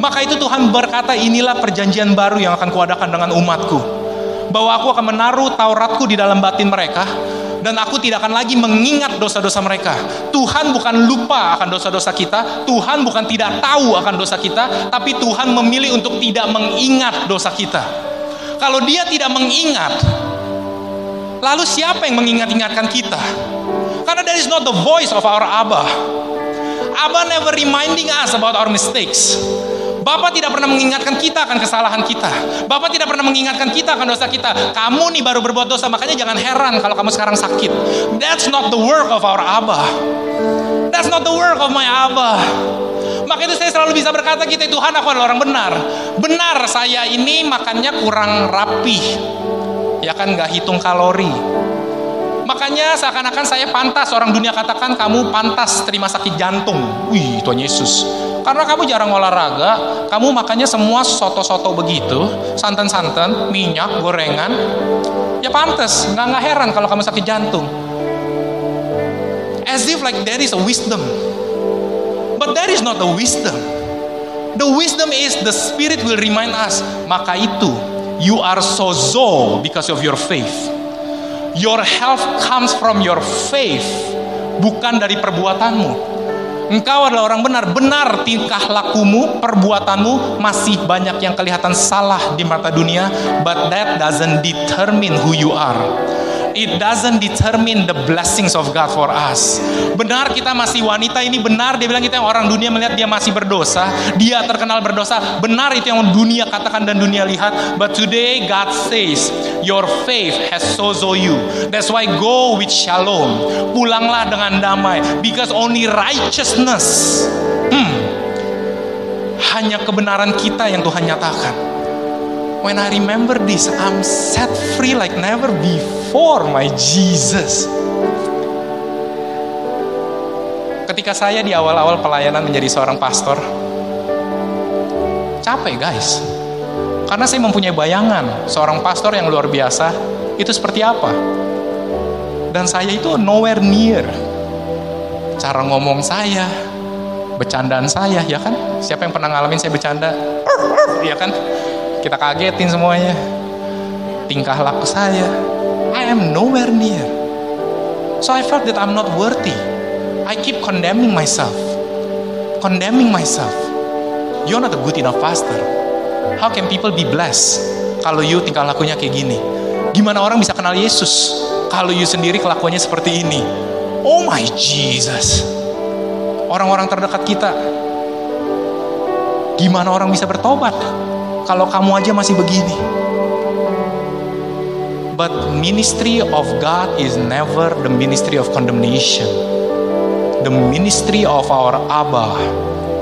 Maka itu Tuhan berkata inilah perjanjian baru yang akan kuadakan dengan umatku. Bahwa aku akan menaruh Tauratku di dalam batin mereka dan aku tidak akan lagi mengingat dosa-dosa mereka. Tuhan bukan lupa akan dosa-dosa kita, Tuhan bukan tidak tahu akan dosa kita, tapi Tuhan memilih untuk tidak mengingat dosa kita. Kalau Dia tidak mengingat, lalu siapa yang mengingat-ingatkan kita? Karena that is not the voice of our Abba. Abba never reminding us about our mistakes. Bapak tidak pernah mengingatkan kita akan kesalahan kita. Bapak tidak pernah mengingatkan kita akan dosa kita. Kamu nih baru berbuat dosa, makanya jangan heran kalau kamu sekarang sakit. That's not the work of our Abba. That's not the work of my Abba. Maka itu saya selalu bisa berkata kita Tuhan aku adalah orang benar. Benar saya ini makannya kurang rapi. Ya kan gak hitung kalori. Makanya seakan-akan saya pantas orang dunia katakan kamu pantas terima sakit jantung. Wih Tuhan Yesus. Karena kamu jarang olahraga, kamu makannya semua soto-soto begitu, santan-santan, minyak, gorengan. Ya pantas, nggak nggak heran kalau kamu sakit jantung. As if like there is a wisdom. But that is not the wisdom. The wisdom is the spirit will remind us. Maka itu, you are sozo because of your faith. Your health comes from your faith, bukan dari perbuatanmu. Engkau adalah orang benar, benar tingkah lakumu, perbuatanmu masih banyak yang kelihatan salah di mata dunia, but that doesn't determine who you are. It doesn't determine the blessings of God for us. Benar kita masih wanita ini benar dia bilang kita yang orang dunia melihat dia masih berdosa, dia terkenal berdosa. Benar itu yang dunia katakan dan dunia lihat. But today God says, your faith has sozo you. That's why go with shalom. Pulanglah dengan damai because only righteousness. Hmm, hanya kebenaran kita yang Tuhan nyatakan. When I remember this, I'm set free like never before, my Jesus. Ketika saya di awal-awal pelayanan menjadi seorang pastor, capek guys. Karena saya mempunyai bayangan seorang pastor yang luar biasa itu seperti apa. Dan saya itu nowhere near. Cara ngomong saya, bercandaan saya, ya kan? Siapa yang pernah ngalamin saya bercanda? Ya kan? Kita kagetin semuanya. Tingkah laku saya, I am nowhere near. So I felt that I'm not worthy. I keep condemning myself. Condemning myself. You're not a good enough pastor. How can people be blessed kalau you tingkah lakunya kayak gini? Gimana orang bisa kenal Yesus kalau you sendiri kelakuannya seperti ini? Oh my Jesus. Orang-orang terdekat kita. Gimana orang bisa bertobat kalau kamu aja masih begini? But ministry of God is never the ministry of condemnation. The ministry of our Abba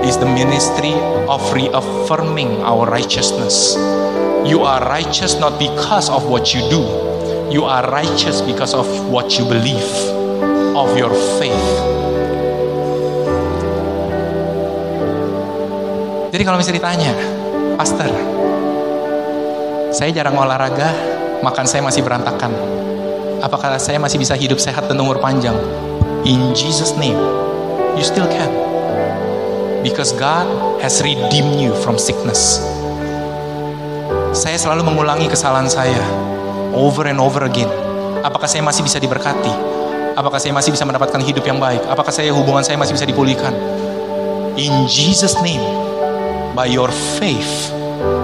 is the ministry of reaffirming our righteousness. You are righteous not because of what you do. You are righteous because of what you believe, of your faith. Jadi kalau misalnya ditanya, Pastor, saya jarang olahraga, makan saya masih berantakan. Apakah saya masih bisa hidup sehat dan umur panjang? In Jesus name, you still can. Because God has redeemed you from sickness. Saya selalu mengulangi kesalahan saya over and over again. Apakah saya masih bisa diberkati? Apakah saya masih bisa mendapatkan hidup yang baik? Apakah saya hubungan saya masih bisa dipulihkan? In Jesus name, by your faith,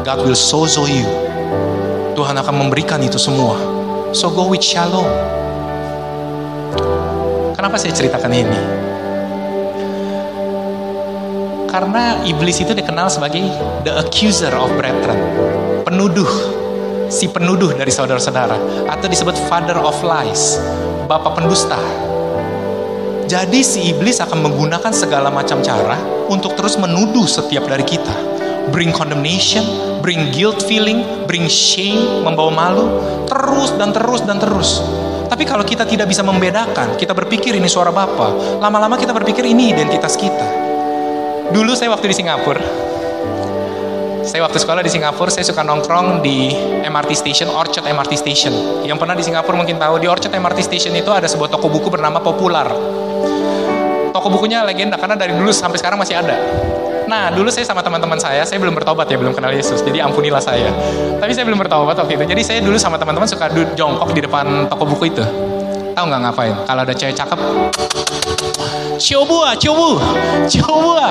God will sozo you. Tuhan akan memberikan itu semua. So go with shalom. Kenapa saya ceritakan ini? Karena iblis itu dikenal sebagai the accuser of brethren. Penuduh. Si penuduh dari saudara-saudara. Atau disebut father of lies. Bapak pendusta. Jadi si iblis akan menggunakan segala macam cara untuk terus menuduh setiap dari kita. Bring condemnation, bring guilt feeling, bring shame, membawa malu, terus dan terus dan terus. Tapi kalau kita tidak bisa membedakan, kita berpikir ini suara Bapa, lama-lama kita berpikir ini identitas kita. Dulu saya waktu di Singapura, saya waktu sekolah di Singapura, saya suka nongkrong di MRT Station, Orchard MRT Station. Yang pernah di Singapura mungkin tahu, di Orchard MRT Station itu ada sebuah toko buku bernama Popular. Toko bukunya legenda karena dari dulu sampai sekarang masih ada. Nah, dulu saya sama teman-teman saya, saya belum bertobat ya, belum kenal Yesus. Jadi ampunilah saya. Tapi saya belum bertobat waktu itu. Jadi saya dulu sama teman-teman suka jongkok di depan toko buku itu. Tahu nggak ngapain? Kalau ada cewek cakep, coba, coba, coba,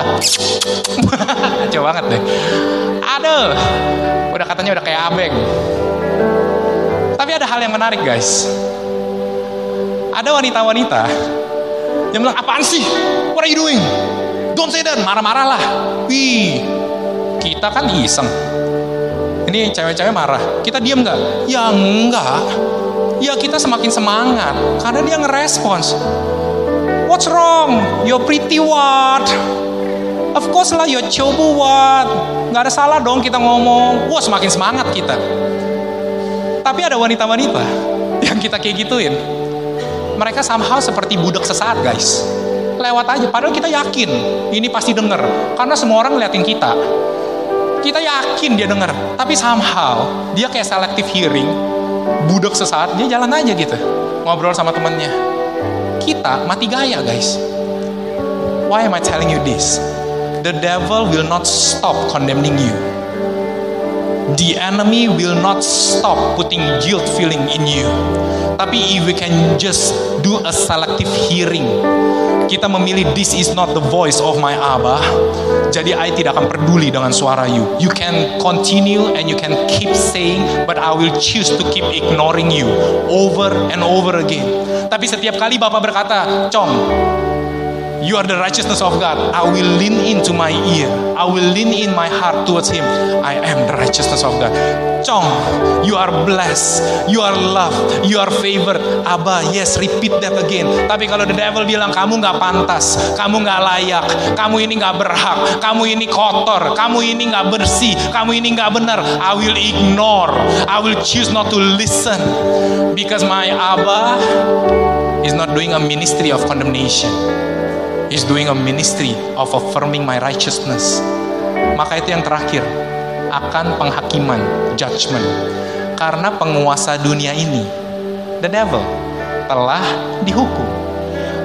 coba banget deh. Aduh, udah katanya udah kayak abeng. Tapi ada hal yang menarik guys. Ada wanita-wanita yang bilang, apaan sih? What are you doing? Don't say that, marah-marah lah. Wih, kita kan iseng. Ini cewek-cewek marah, kita diam nggak? Ya enggak. Ya kita semakin semangat, karena dia ngerespons. What's wrong? You're pretty what? Of course lah, you're cobu what? Nggak ada salah dong kita ngomong. Wah semakin semangat kita. Tapi ada wanita-wanita yang kita kayak gituin. Mereka somehow seperti budak sesaat guys lewat aja. Padahal kita yakin ini pasti denger. Karena semua orang ngeliatin kita. Kita yakin dia denger. Tapi somehow dia kayak selective hearing. Budak sesaat dia jalan aja gitu. Ngobrol sama temennya. Kita mati gaya guys. Why am I telling you this? The devil will not stop condemning you. The enemy will not stop putting guilt feeling in you. Tapi if we can just do a selective hearing, kita memilih this is not the voice of my Abba. Jadi I tidak akan peduli dengan suara you. You can continue and you can keep saying, but I will choose to keep ignoring you over and over again. Tapi setiap kali Bapak berkata, Cong, You are the righteousness of God. I will lean into my ear. I will lean in my heart towards Him. I am the righteousness of God. Chong, you are blessed. You are loved. You are favored. Abah, yes, repeat that again. Tapi kalau the devil bilang kamu nggak pantas, kamu nggak layak, kamu ini nggak berhak, kamu ini kotor, kamu ini nggak bersih, kamu ini nggak benar, I will ignore. I will choose not to listen because my Abah is not doing a ministry of condemnation is doing a ministry of affirming my righteousness. Maka itu yang terakhir akan penghakiman, judgment. Karena penguasa dunia ini, the devil, telah dihukum.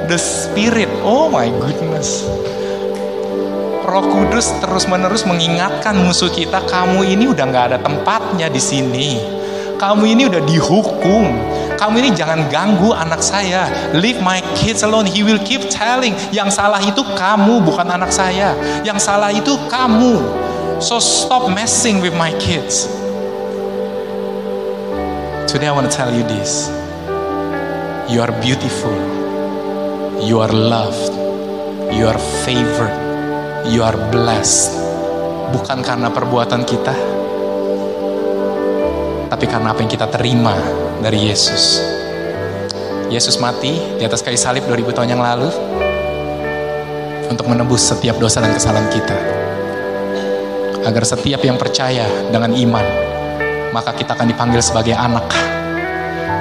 The spirit, oh my goodness. Roh Kudus terus-menerus mengingatkan musuh kita, kamu ini udah nggak ada tempatnya di sini. Kamu ini udah dihukum. Kamu ini jangan ganggu anak saya. Leave my kids alone. He will keep telling. Yang salah itu kamu, bukan anak saya. Yang salah itu kamu. So stop messing with my kids. Today I want to tell you this. You are beautiful. You are loved. You are favored. You are blessed. Bukan karena perbuatan kita, tapi karena apa yang kita terima dari Yesus. Yesus mati di atas kayu salib 2000 tahun yang lalu untuk menebus setiap dosa dan kesalahan kita. Agar setiap yang percaya dengan iman, maka kita akan dipanggil sebagai anak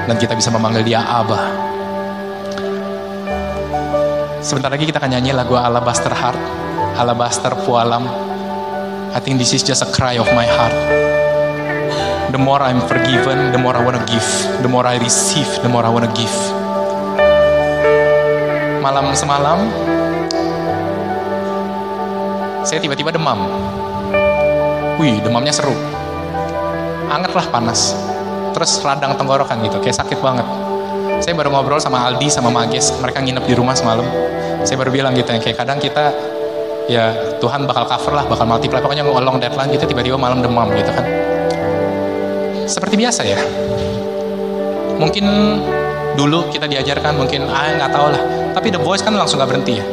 dan kita bisa memanggil dia Abah. Sebentar lagi kita akan nyanyi lagu Alabaster Heart, Alabaster Pualam. I think this is just a cry of my heart. The more I'm forgiven, the more I wanna give. The more I receive, the more I wanna give. Malam semalam, saya tiba-tiba demam. Wih, demamnya seru. Anget lah panas. Terus radang tenggorokan gitu, kayak sakit banget. Saya baru ngobrol sama Aldi, sama Mages. Mereka nginep di rumah semalam. Saya baru bilang gitu, yang kayak kadang kita ya Tuhan bakal cover lah, bakal multiply. Pokoknya ngolong deadline gitu, tiba-tiba malam demam gitu kan seperti biasa ya. Mungkin dulu kita diajarkan, mungkin ah nggak tahu lah. Tapi The Voice kan langsung nggak berhenti ya.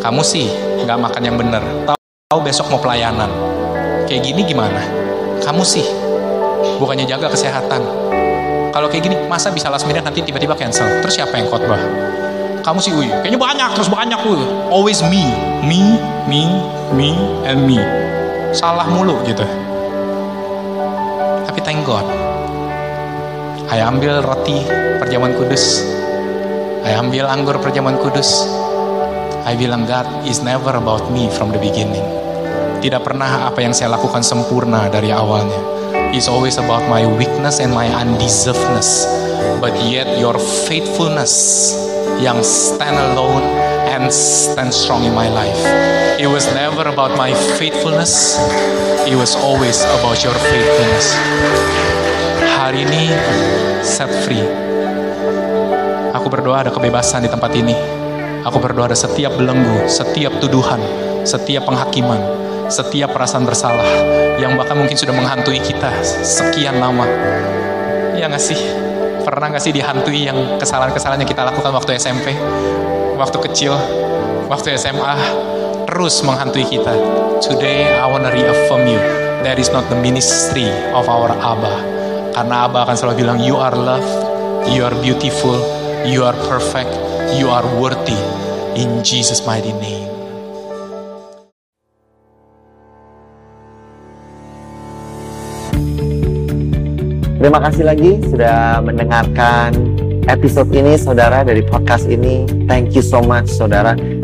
Kamu sih nggak makan yang bener. Tahu besok mau pelayanan. Kayak gini gimana? Kamu sih bukannya jaga kesehatan. Kalau kayak gini, masa bisa last minute nanti tiba-tiba cancel? Terus siapa yang khotbah? Kamu sih, uy, kayaknya banyak, terus banyak, uy. Always me, me, me, me, and me. Salah mulu gitu. Tapi thank God. I ambil roti perjamuan kudus. I ambil anggur perjamuan kudus. I bilang God is never about me from the beginning. Tidak pernah apa yang saya lakukan sempurna dari awalnya. It's always about my weakness and my undeservedness. But yet your faithfulness yang stand alone and stand strong in my life. It was never about my faithfulness. It was always about your faithfulness. Hari ini set free. Aku berdoa ada kebebasan di tempat ini. Aku berdoa ada setiap belenggu, setiap tuduhan, setiap penghakiman, setiap perasaan bersalah yang bahkan mungkin sudah menghantui kita sekian lama. Ya nggak sih? Pernah nggak sih dihantui yang kesalahan-kesalahan yang kita lakukan waktu SMP, waktu kecil, waktu SMA, terus menghantui kita. Today I wanna reaffirm you, that is not the ministry of our Abba. Karena Abba akan selalu bilang, you are loved, you are beautiful, you are perfect, you are worthy. In Jesus' mighty name. Terima kasih lagi sudah mendengarkan episode ini saudara dari podcast ini. Thank you so much saudara.